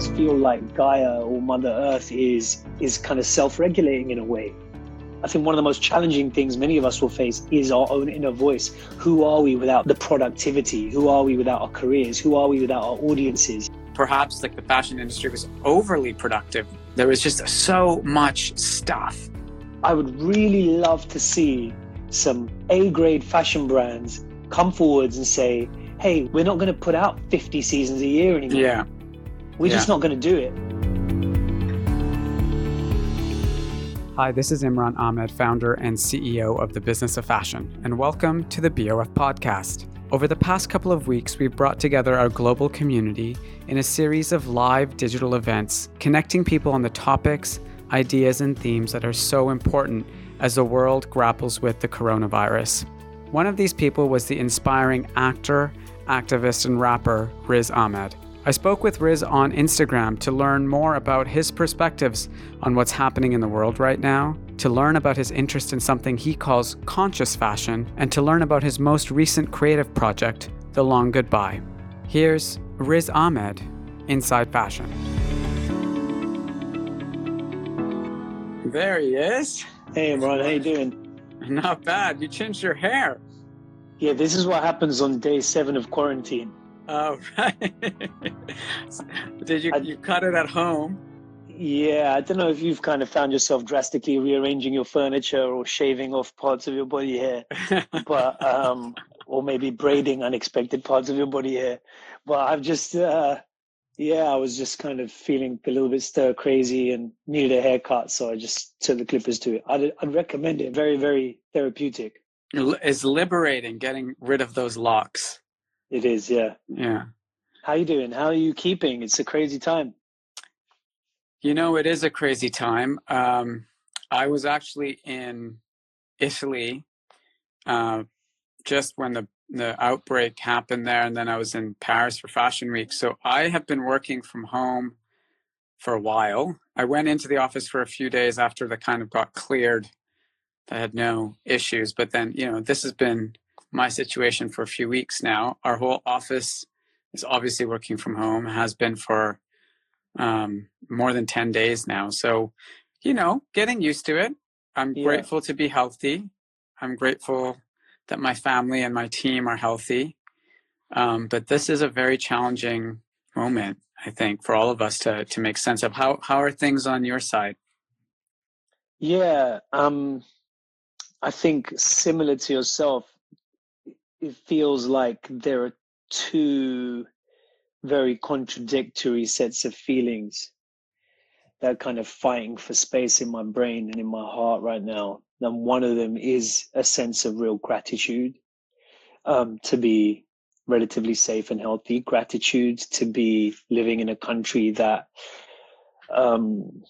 does feel like Gaia or Mother Earth is is kind of self-regulating in a way. I think one of the most challenging things many of us will face is our own inner voice. Who are we without the productivity? Who are we without our careers? Who are we without our audiences? Perhaps like the fashion industry was overly productive. There was just so much stuff. I would really love to see some A grade fashion brands come forwards and say, hey, we're not going to put out 50 seasons a year anymore. Yeah. We're Yeah. just not going to do it. Hi, this is Imran Amed, founder and CEO of the Business of Fashion, and welcome to the BOF podcast. Over the past couple of weeks, we've brought together our global community in a series of live digital events, connecting people on the topics, ideas, and themes that are so important as the world grapples with the coronavirus. One of these people was the inspiring actor, activist, and rapper Riz Ahmed. I spoke with Riz on Instagram to learn more about his perspectives on what's happening in the world right now, to learn about his interest in something he calls conscious fashion, and to learn about his most recent creative project, The Long Goodbye. Here's Riz Ahmed, Inside Fashion. There he is. Hey, Imran, how you doing? Not bad. You changed your hair. Yeah, this is what happens on day seven of quarantine. Oh, right. Did you, I- you cut it at home? Yeah, I don't know if you've kind of found yourself drastically rearranging your furniture or shaving off parts of your body hair, but um, or maybe braiding unexpected parts of your body hair. But I've just, uh, yeah, I was just kind of feeling a little bit stir crazy and needed a haircut, so I just took the clippers to it. I'd, I'd recommend it. Very, very therapeutic. It's liberating getting rid of those locks. It is, yeah. Yeah. How you doing? How are you keeping? It's a crazy time. You know, it is a crazy time. Um, I was actually in Italy uh, just when the, the outbreak happened there, and then I was in Paris for Fashion Week. So I have been working from home for a while. I went into the office for a few days after the kind of got cleared. I had no issues, but then, you know, this has been my situation for a few weeks now. Our whole office is obviously working from home, has been for um, more than 10 days now. So, you know, getting used to it. I'm Yeah. grateful to be healthy. I'm grateful that my family and my team are healthy. Um, but this is a very challenging moment, I think, for all of us to, to make sense of. How, how are things on your side? Yeah, um, I think similar to yourself, it feels like there are two very contradictory sets of feelings that are kind of fighting for space in my brain and in my heart right now. And one of them is a sense of real gratitude um, to be relatively safe and healthy, gratitude to be living in a country that, um,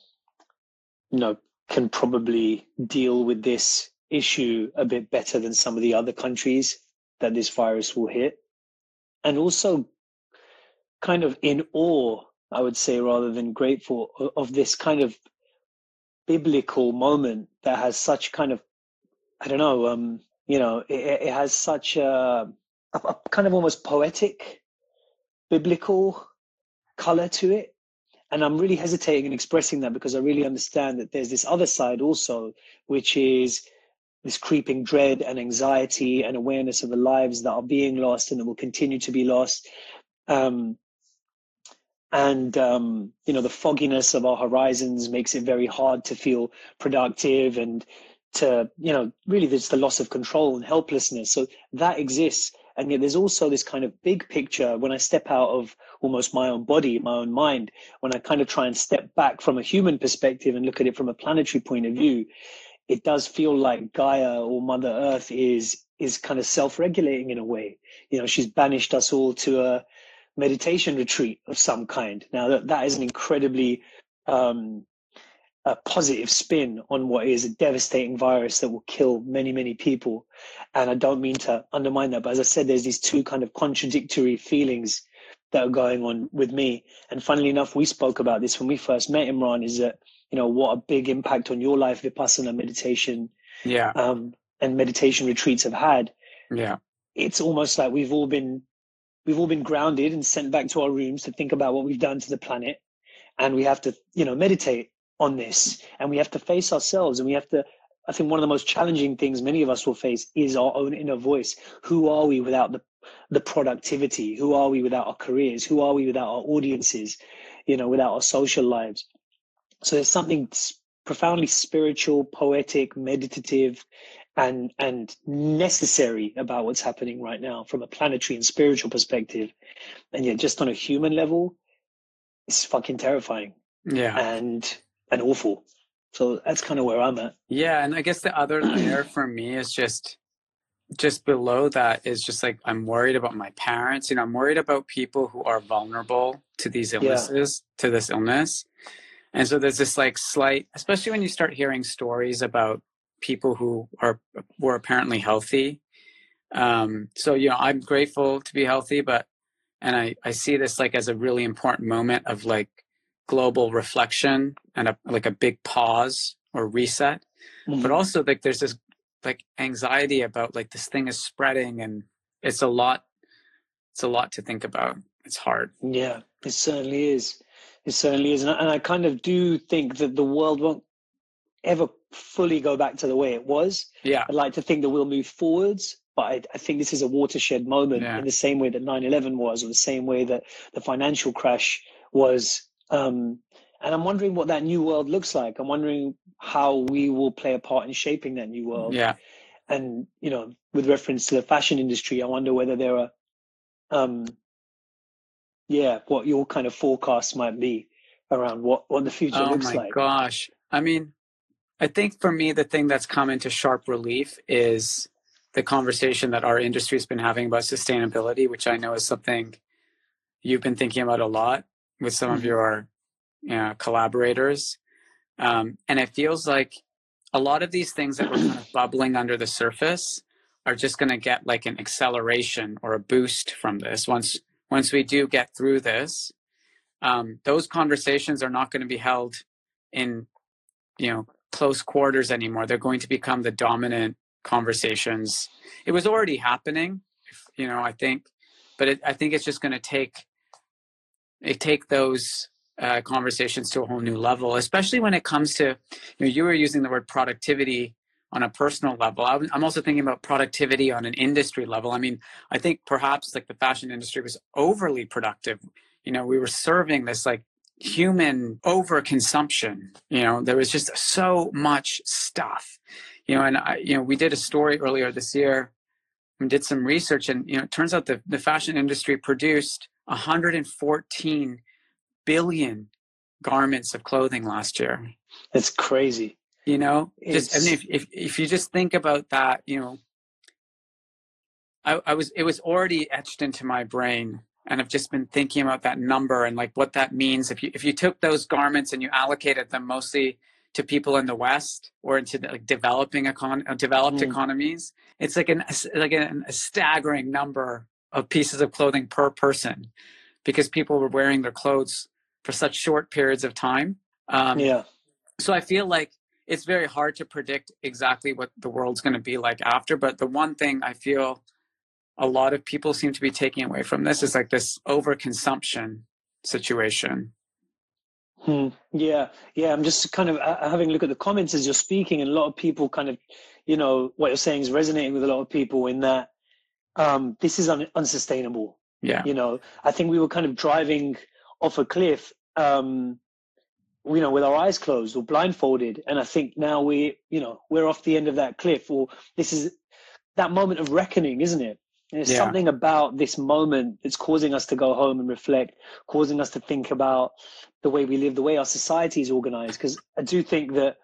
you know, can probably deal with this issue a bit better than some of the other countries that this virus will hit. And also kind of in awe, I would say, rather than grateful of this kind of biblical moment that has such kind of, I don't know, um, you know, it, it has such a, a kind of almost poetic, biblical color to it. And I'm really hesitating in expressing that because I really understand that there's this other side also, which is this creeping dread and anxiety and awareness of the lives that are being lost and that will continue to be lost. Um, and um, you know the fogginess of our horizons makes it very hard to feel productive and to you know really there's the loss of control and helplessness. So that exists. And yet there's also this kind of big picture when i step out of almost my own body my own mind when i kind of try and step back from a human perspective and look at it from a planetary point of view it does feel like gaia or mother earth is is kind of self-regulating in a way you know she's banished us all to a meditation retreat of some kind. Now that that is an incredibly um, a positive spin on what is a devastating virus that will kill many many people, and I don't mean to undermine that, but as I said, there's these two kind of contradictory feelings that are going on with me. And funnily enough, we spoke about this when we first met Imran. Is that you know what a big impact on your life vipassana meditation Yeah. um, and meditation retreats have had. Yeah. it's almost like we've all been we've all been grounded and sent back to our rooms to think about what we've done to the planet. And we have to you know meditate on this. And we have to face ourselves. And we have to i think one of the most challenging things many of us will face is our own inner voice. Who are we without the the productivity? Who are we without our careers? Who are we without our audiences? You know without our social lives so there's something profoundly spiritual poetic meditative and and necessary about what's happening right now from a planetary and spiritual perspective. And yet just on a human level it's fucking terrifying yeah. and and awful. So that's kind of where i'm at. Yeah and i guess the other layer for me is just just below that is just like i'm worried about my parents. You know i'm worried about people who are vulnerable to these illnesses yeah. to this illness and so there's this like slight especially when you start hearing stories about people who are were apparently healthy. Um, so you know, I'm grateful to be healthy, but and I I see this like as a really important moment of like global reflection and a like a big pause or reset. Mm-hmm. But also like there's this like anxiety about like this thing is spreading and it's a lot it's a lot to think about. It's hard. Yeah, it certainly is. It certainly is. And I, and I kind of do think that the world won't ever fully go back to the way it was. Yeah. I'd like to think that we'll move forwards, but I, I think this is a watershed moment yeah. in the same way that 9 11 was, or the same way that the financial crash was. Um, and I'm wondering what that new world looks like. I'm wondering how we will play a part in shaping that new world. Yeah. And, you know, with reference to the fashion industry, I wonder whether there are, um, yeah, what your kind of forecast might be around what, what the future oh looks like. Oh my gosh. I mean, I think for me, the thing that's come into sharp relief is the conversation that our industry has been having about sustainability, which I know is something you've been thinking about a lot with some mm-hmm. of your you know, collaborators. Um, and it feels like a lot of these things that were kind of bubbling under the surface are just going to get like an acceleration or a boost from this once once we do get through this um, those conversations are not going to be held in you know close quarters anymore. They're going to become the dominant conversations. It was already happening, you know, I think, but it, I think it's just going to take it take those uh, conversations to a whole new level, especially when it comes to, you know, you were using the word productivity on a personal level. I'm also thinking about productivity on an industry level. I mean, I think perhaps like the fashion industry was overly productive. You know, we were serving this like human overconsumption. You know, there was just so much stuff. You know, and I, you know, we did a story earlier this year and did some research, and you know, it turns out the the fashion industry produced 114 billion garments of clothing last year. That's crazy. You know, it's... just I mean, if, if if you just think about that, you know, I, I was it was already etched into my brain and I've just been thinking about that number and like what that means. If you if you took those garments and you allocated them mostly to people in the West or into the, like developing econ- uh, developed mm. economies, it's like an like an, a staggering number of pieces of clothing per person because people were wearing their clothes for such short periods of time. Um, yeah. So I feel like it's very hard to predict exactly what the world's going to be like after. But the one thing I feel a lot of people seem to be taking away from this is like this overconsumption situation. Hmm. Yeah, yeah. I'm just kind of uh, having a look at the comments as you're speaking, and a lot of people kind of, you know, what you're saying is resonating with a lot of people in that um, this is un- unsustainable. Yeah. You know, I think we were kind of driving off a cliff, um, you know, with our eyes closed or blindfolded, and I think now we, you know, we're off the end of that cliff, or this is that moment of reckoning, isn't it? There's yeah. something about this moment that's causing us to go home and reflect, causing us to think about the way we live, the way our society is organized. Because I do think that,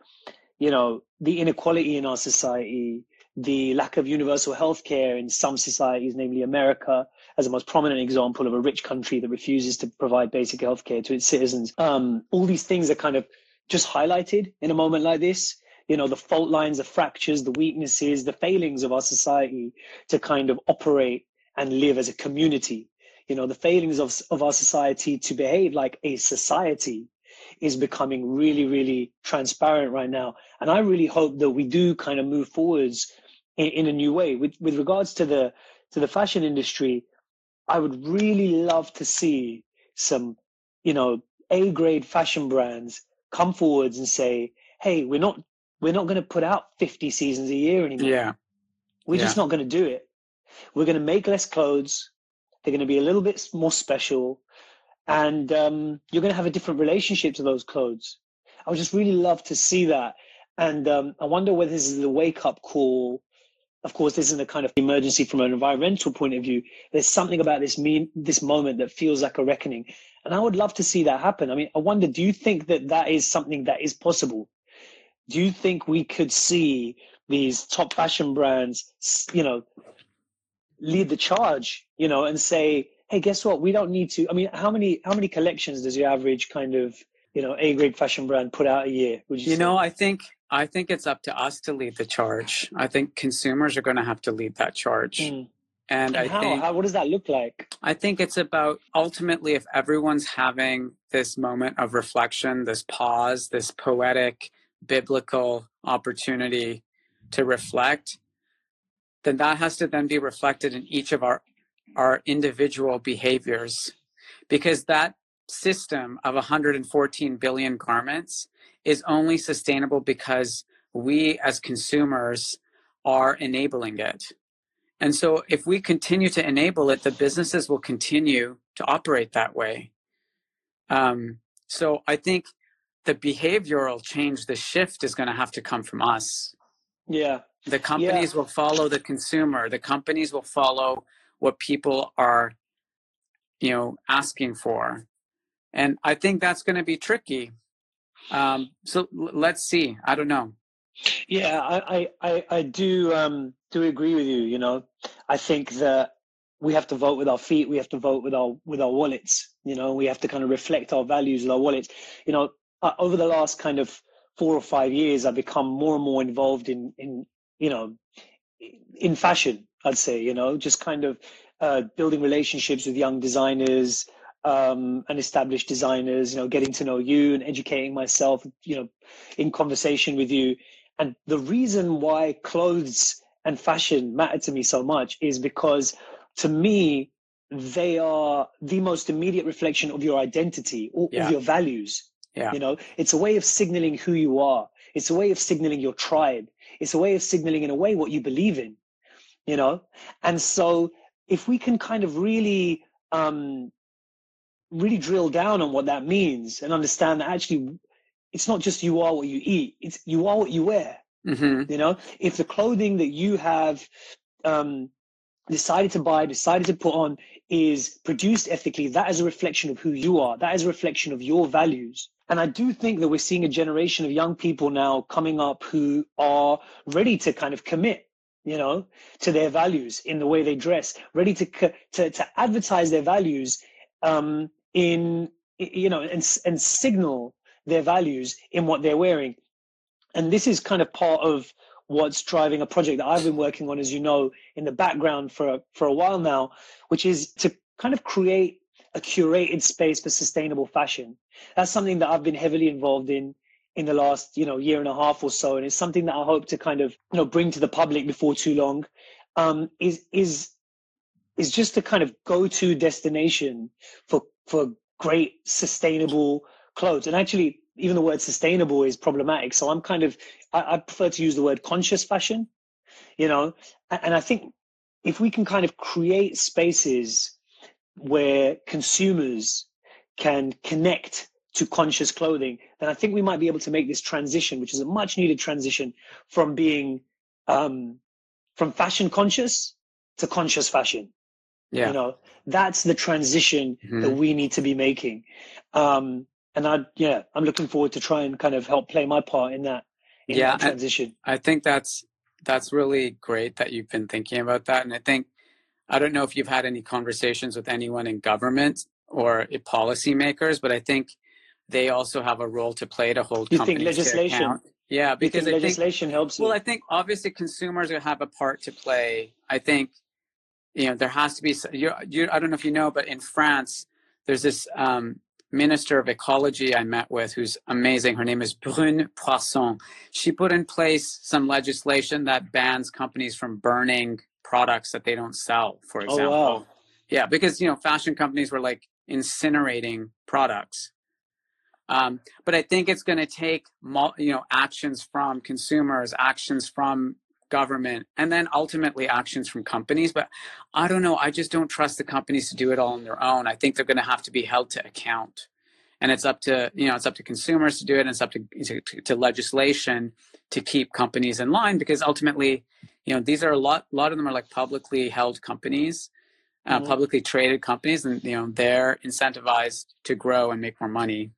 you know, the inequality in our society, the lack of universal health care in some societies, namely America, as the most prominent example of a rich country that refuses to provide basic health care to its citizens. Um, all these things are kind of just highlighted in a moment like this. You know the fault lines the fractures the weaknesses the failings of our society to kind of operate and live as a community. You know the failings of, of our society to behave like a society is becoming really really transparent right now. And i really hope that we do kind of move forwards in, in a new way. With with regards to the to the fashion industry i would really love to see some you know A grade fashion brands come forwards and say, "Hey, we're not we're not going to put out 50 seasons a year anymore. Yeah. We're Yeah. just not going to do it. We're going to make less clothes. They're going to be a little bit more special, and um, you're going to have a different relationship to those clothes. I would just really love to see that, and um, I wonder whether this is the wake up call. Of course, this isn't a kind of emergency from an environmental point of view. There's something about this mean this moment that feels like a reckoning, and I would love to see that happen. I mean, I wonder, do you think that that is something that is possible? Do you think we could see these top fashion brands, you know, lead the charge, you know, and say, "Hey, guess what? We don't need to." I mean, how many how many collections does your average kind of you know A grade fashion brand put out a year? Would you, You say? know, I think I think it's up to us to lead the charge. I think consumers are going to have to lead that charge. Mm. And I how, think how what does that look like? I think it's about ultimately if everyone's having this moment of reflection, this pause, this poetic, biblical opportunity to reflect, then that has to then be reflected in each of our our individual behaviors. Because that system of 114 billion garments is only sustainable because we as consumers are enabling it. And so, if we continue to enable it, the businesses will continue to operate that way. Um, so, I think the behavioral change, the shift is going to have to come from us. Yeah, The companies will follow the consumer, the companies will follow what people are, you know, asking for. And I think that's going to be tricky. Um, so, let's see. I don't know. yeah, I I I, I do um do agree with you. You know, I think that we have to vote with our feet. We have to vote with our with our wallets. You know, we have to kind of reflect our values with our wallets. You know, uh, over the last kind of four or five years, I've become more and more involved in in you know in fashion. I'd say you know just kind of uh, building relationships with young designers um, and established designers. You know, getting to know you and educating myself. You know, in conversation with you. And the reason why clothes and fashion matter to me so much is because to me they are the most immediate reflection of your identity or Yeah. of your values Yeah. you know it's a way of signaling who you are it's a way of signaling your tribe it's a way of signaling in a way what you believe in you know and so if we can kind of really um really drill down on what that means and understand that actually it's not just you are what you eat it's you are what you wear. Hmm you know if the clothing that you have um decided to buy decided to put on is produced ethically that is a reflection of who you are. That is a reflection of your values. And i do think that we're seeing a generation of young people now coming up who are ready to kind of commit you know to their values in the way they dress ready to to, to advertise their values um in you know and and signal their values in what they're wearing and this is kind of part of what's driving a project that I've been working on, as you know, in the background for a, for a while now, which is to kind of create a curated space for sustainable fashion. That's something that I've been heavily involved in in the last you know year and a half or so, and it's something that I hope to kind of you know bring to the public before too long. Um, is is is just a kind of go-to destination for for great sustainable clothes, and actually even the word sustainable is problematic. So I'm kind of I, I prefer to use the word conscious fashion, you know, and, and I think if we can kind of create spaces where consumers can connect to conscious clothing, then I think we might be able to make this transition, which is a much needed transition from being um, from fashion conscious to conscious fashion. Yeah. You know, that's the transition Mhm. that we need to be making. Um, and I, yeah, I'm looking forward to try and kind of help play my part in that, in Yeah, that transition. I think that's that's really great that you've been thinking about that. And I think I don't know if you've had any conversations with anyone in government or policymakers, but I think they also have a role to play to hold You think legislation? Yeah, because I think legislation helps well, you. I think obviously consumers will have a part to play. I think you know there has to be. You, you, I don't know if you know, but in France, there's this um, minister of ecology I met with who's amazing. Her name is Brune Poirson. She put in place some legislation that bans companies from burning products that they don't sell. For example Oh, wow. yeah, because you know fashion companies were like incinerating products. Um, but I think it's going to take you know actions from consumers, actions from government, and then ultimately actions from companies. But I don't know. I just don't trust the companies to do it all on their own. I think they're going to have to be held to account, and it's up to you know it's up to consumers to do it, and it's up to to, to legislation to keep companies in line because ultimately, you know, these are a lot. A lot of them are like publicly held companies. Uh, mm-hmm. publicly traded companies and you know they're incentivized to grow and make more money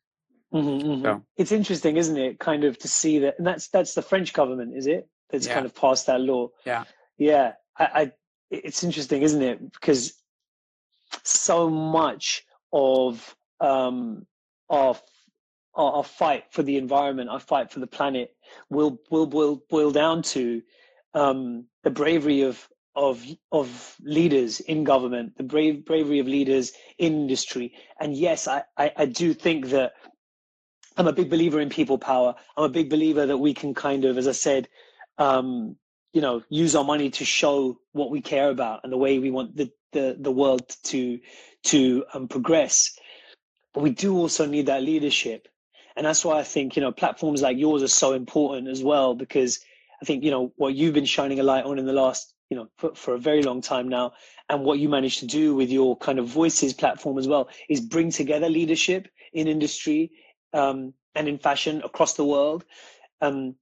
Mm-hmm, mm-hmm. So it's interesting, isn't it? Kind of to see that, and that's that's the French government, is it? That's yeah. kind of passed that law. Yeah, yeah. I, I, it's interesting, isn't it? Because so much of um, our, our, our fight for the environment, our fight for the planet, will will boil boil down to um, the bravery of of of leaders in government, the brave bravery of leaders in industry. And yes, I, I, I do think that I'm a big believer in people power. I'm a big believer that we can kind of, as I said, um, you know, use our money to show what we care about and the way we want the the, the world to to um, progress. But we do also need that leadership, and that's why I think you know platforms like yours are so important as well because I think you know what you've been shining a light on in the last you know for, for a very long time now and what you managed to do with your kind of voices platform as well is bring together leadership in industry um, and in fashion across the world. Um,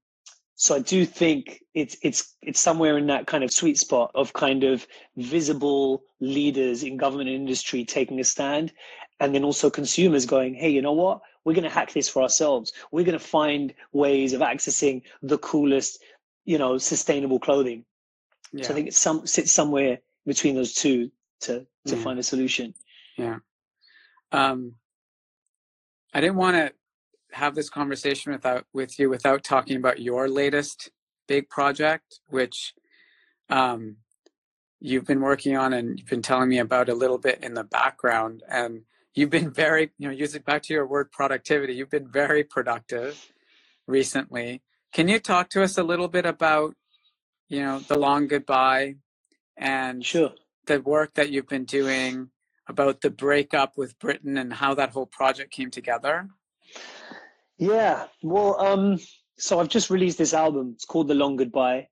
so I do think it's it's it's somewhere in that kind of sweet spot of kind of visible leaders in government and industry taking a stand, and then also consumers going, "Hey, you know what? We're going to hack this for ourselves. We're going to find ways of accessing the coolest, you know, sustainable clothing." Yeah. So I think it some sits somewhere between those two to to yeah. find a solution. Yeah. Um, I didn't want to have this conversation without with you without talking about your latest big project, which um, you've been working on and you've been telling me about a little bit in the background. And you've been very, you know, using back to your word productivity, you've been very productive recently. Can you talk to us a little bit about, you know, the long goodbye and sure. the work that you've been doing about the breakup with Britain and how that whole project came together? Yeah, well, um, so I've just released this album. It's called The Long Goodbye,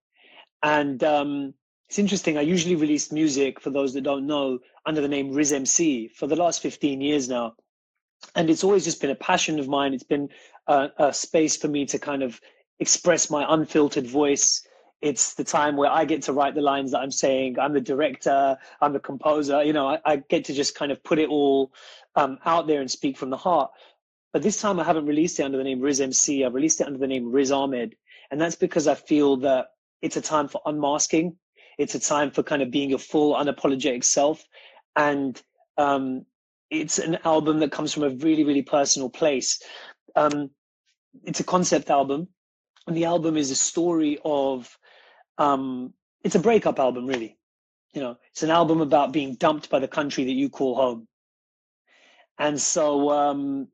and um, it's interesting. I usually release music for those that don't know under the name Riz MC for the last fifteen years now, and it's always just been a passion of mine. It's been a, a space for me to kind of express my unfiltered voice it's the time where I get to write the lines that I'm saying. I'm the director, I'm the composer. You know, I, I get to just kind of put it all um, out there and speak from the heart. But this time I haven't released it under the name Riz MC. I've released it under the name Riz Ahmed. And that's because I feel that it's a time for unmasking. It's a time for kind of being your full unapologetic self. And um, it's an album that comes from a really, really personal place. Um, it's a concept album. And the album is a story of um, it's a breakup album, really. You know, it's an album about being dumped by the country that you call home. And so um,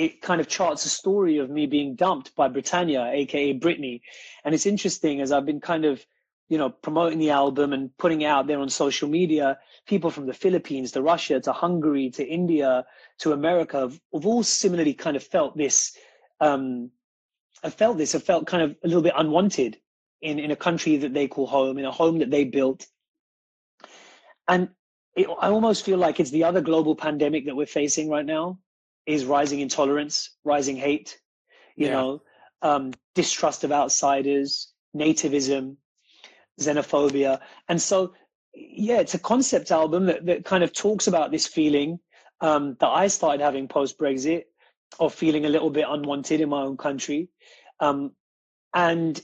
it kind of charts a story of me being dumped by Britannia, aka Britney. And it's interesting as I've been kind of, you know, promoting the album and putting it out there on social media, people from the Philippines to Russia to Hungary to India to America have, have all similarly kind of felt this. Um, felt this. I felt kind of a little bit unwanted in, in a country that they call home, in a home that they built. And it, I almost feel like it's the other global pandemic that we're facing right now is rising intolerance, rising hate, you yeah. know, um, distrust of outsiders, nativism, xenophobia. And so, yeah, it's a concept album that, that kind of talks about this feeling um, that I started having post Brexit of feeling a little bit unwanted in my own country. Um, and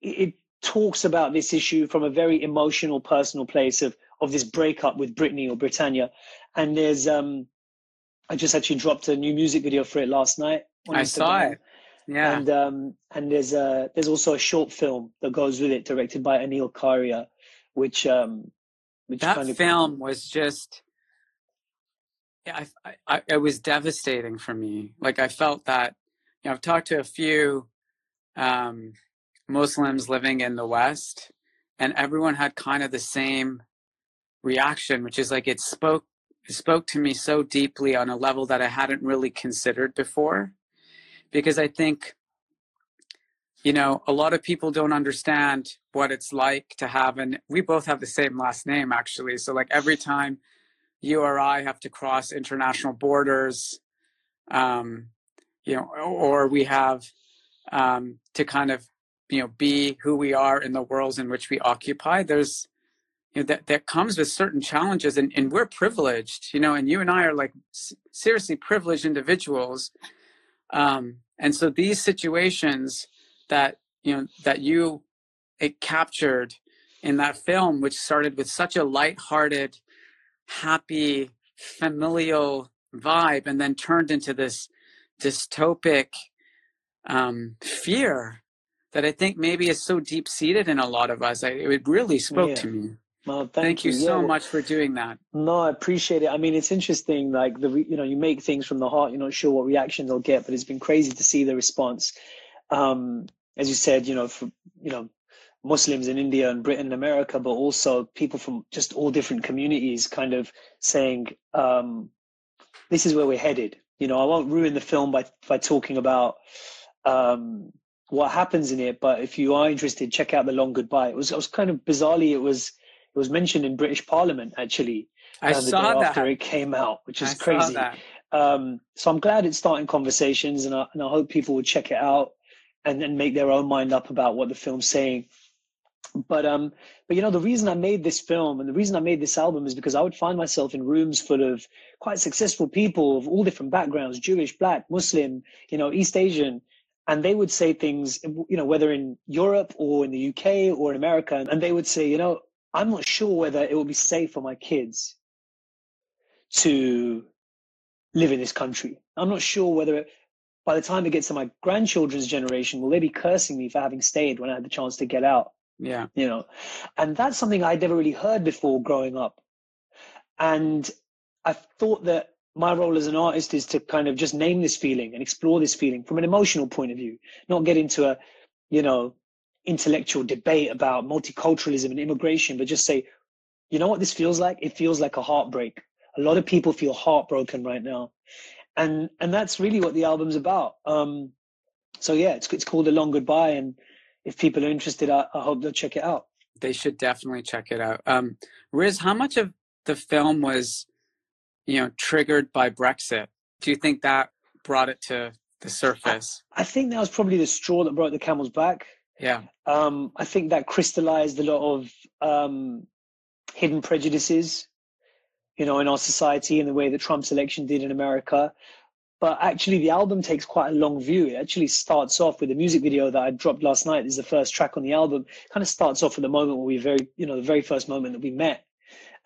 it talks about this issue from a very emotional, personal place of of this breakup with Brittany or Britannia. And there's um, I just actually dropped a new music video for it last night. I Instagram. saw it. Yeah. And um, and there's a there's also a short film that goes with it, directed by Anil Karia, which um, which that kind of film was just. Yeah, I, I, it was devastating for me. Like I felt that, you know, I've talked to a few um, Muslims living in the West, and everyone had kind of the same reaction, which is like it spoke spoke to me so deeply on a level that I hadn't really considered before. Because I think, you know, a lot of people don't understand what it's like to have, and we both have the same last name actually. So, like, every time you or I have to cross international borders, um, you know, or we have um, to kind of, you know, be who we are in the worlds in which we occupy, there's you know, that that comes with certain challenges and, and we're privileged you know and you and i are like s- seriously privileged individuals um, and so these situations that you know that you it captured in that film which started with such a light-hearted happy familial vibe and then turned into this dystopic um, fear that I think maybe is so deep seated in a lot of us. I, it really spoke Yeah. to me. Well, thank, Thank, you, Yeah, so well, much for doing that. No, I appreciate it. I mean, it's interesting. Like the, you know, you make things from the heart. You're not sure what reaction they'll get, but it's been crazy to see the response. Um, as you said, you know, for you know, Muslims in India and Britain and America, but also people from just all different communities, kind of saying, um, "This is where we're headed." You know, I won't ruin the film by by talking about um, what happens in it, but if you are interested, check out the Long Goodbye. It was, it was kind of bizarrely, it was it was mentioned in British Parliament actually I saw day that. after it came out, which is I saw crazy. that. Um, so I'm glad it's starting conversations, and I, and I hope people will check it out and then make their own mind up about what the film's saying. But um, but you know, the reason I made this film and the reason I made this album is because I would find myself in rooms full of quite successful people of all different backgrounds, Jewish, Black, Muslim, you know, East Asian, and they would say things, you know, whether in Europe or in the UK or in America, and they would say, you know, I'm not sure whether it will be safe for my kids to live in this country. I'm not sure whether it, by the time it gets to my grandchildren's generation, will they be cursing me for having stayed when I had the chance to get out? Yeah. You know, and that's something I'd never really heard before growing up. And I thought that my role as an artist is to kind of just name this feeling and explore this feeling from an emotional point of view, not get into a, you know, intellectual debate about multiculturalism and immigration, but just say, you know what this feels like? It feels like a heartbreak. A lot of people feel heartbroken right now. And and that's really what the album's about. Um, so yeah, it's it's called A Long Goodbye. And if people are interested, I, I hope they'll check it out. They should definitely check it out. Um, Riz, how much of the film was, you know, triggered by Brexit? Do you think that brought it to the surface? I think that was probably the straw that broke the camel's back. Yeah. Um, I think that crystallized a lot of um, hidden prejudices, you know, in our society in the way that Trump's election did in America. But actually, the album takes quite a long view. It actually starts off with a music video that I dropped last night. This is the first track on the album. It Kind of starts off with the moment where we very, you know, the very first moment that we met,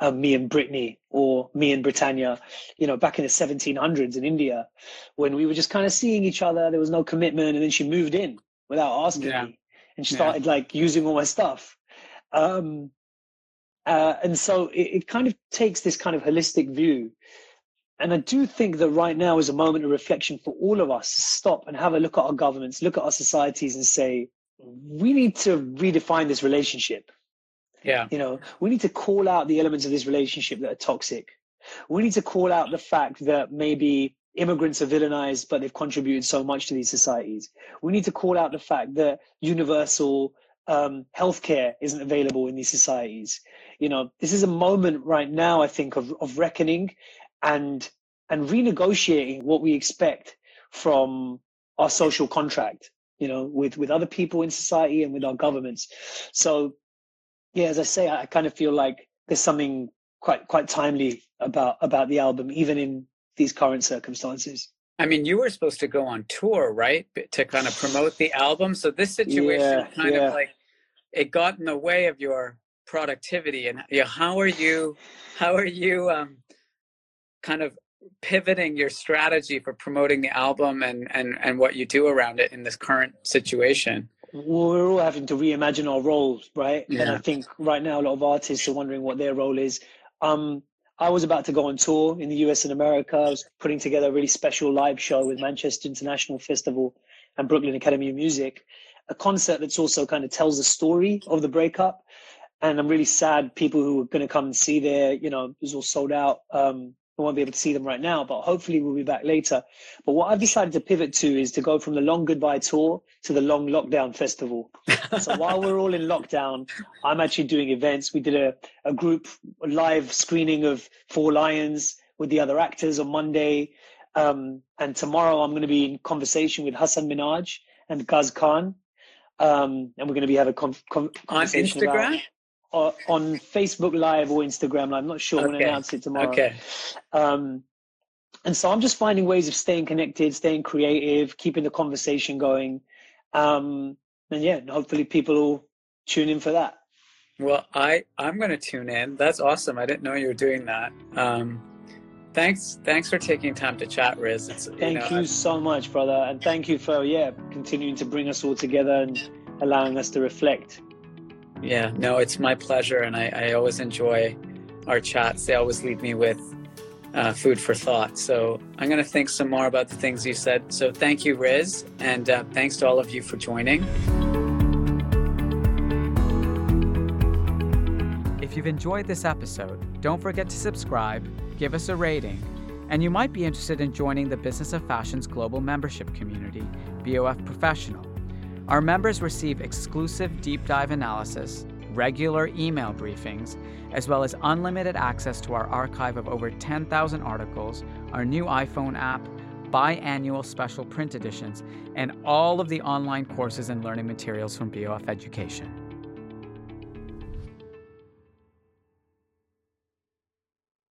um, me and Brittany, or me and Britannia, you know, back in the 1700s in India, when we were just kind of seeing each other. There was no commitment, and then she moved in without asking Yeah. me, and she Yeah. started like using all my stuff. Um, uh, and so it, it kind of takes this kind of holistic view. And I do think that right now is a moment of reflection for all of us to stop and have a look at our governments, look at our societies, and say, we need to redefine this relationship. Yeah. You know, we need to call out the elements of this relationship that are toxic. We need to call out the fact that maybe immigrants are villainized, but they've contributed so much to these societies. We need to call out the fact that universal um, healthcare isn't available in these societies. You know, this is a moment right now, I think, of, of reckoning and and renegotiating what we expect from our social contract. You know, with with other people in society and with our governments. So, yeah, as I say, I kind of feel like there's something quite quite timely about about the album, even in these current circumstances. I mean, you were supposed to go on tour, right, to kind of promote the album. So this situation Yeah, kind yeah. of like it got in the way of your productivity. And you know, how are you? How are you? Um, kind of pivoting your strategy for promoting the album and and and what you do around it in this current situation. We're all having to reimagine our roles, right? And I think right now a lot of artists are wondering what their role is. Um, I was about to go on tour in the US and America. I was putting together a really special live show with Manchester International Festival and Brooklyn Academy of Music, a concert that's also kind of tells the story of the breakup. And I'm really sad people who were going to come and see there, you know, it was all sold out. Um, I won't be able to see them right now, but hopefully we'll be back later. But what I've decided to pivot to is to go from the long goodbye tour to the long lockdown festival. so while we're all in lockdown, I'm actually doing events. We did a, a group live screening of Four Lions with the other actors on Monday. Um, and tomorrow I'm going to be in conversation with Hasan Minhaj and Gaz Khan. Um, and we're going to be having a con- con- on Instagram. About, on Facebook Live or Instagram I'm not sure. Okay. I'm going to announce it tomorrow. Okay. Um, and so I'm just finding ways of staying connected, staying creative, keeping the conversation going. Um, and yeah, hopefully people will tune in for that. Well, I I'm going to tune in. That's awesome. I didn't know you were doing that. Um, thanks thanks for taking time to chat, Riz. It's, thank you, know, you so much, brother, and thank you for yeah continuing to bring us all together and allowing us to reflect. Yeah, no, it's my pleasure. And I, I always enjoy our chats. They always leave me with uh, food for thought. So I'm going to think some more about the things you said. So thank you, Riz. And uh, thanks to all of you for joining. If you've enjoyed this episode, don't forget to subscribe, give us a rating, and you might be interested in joining the Business of Fashion's global membership community, BOF Professional. Our members receive exclusive deep dive analysis, regular email briefings, as well as unlimited access to our archive of over 10,000 articles, our new iPhone app, biannual special print editions, and all of the online courses and learning materials from BOF Education.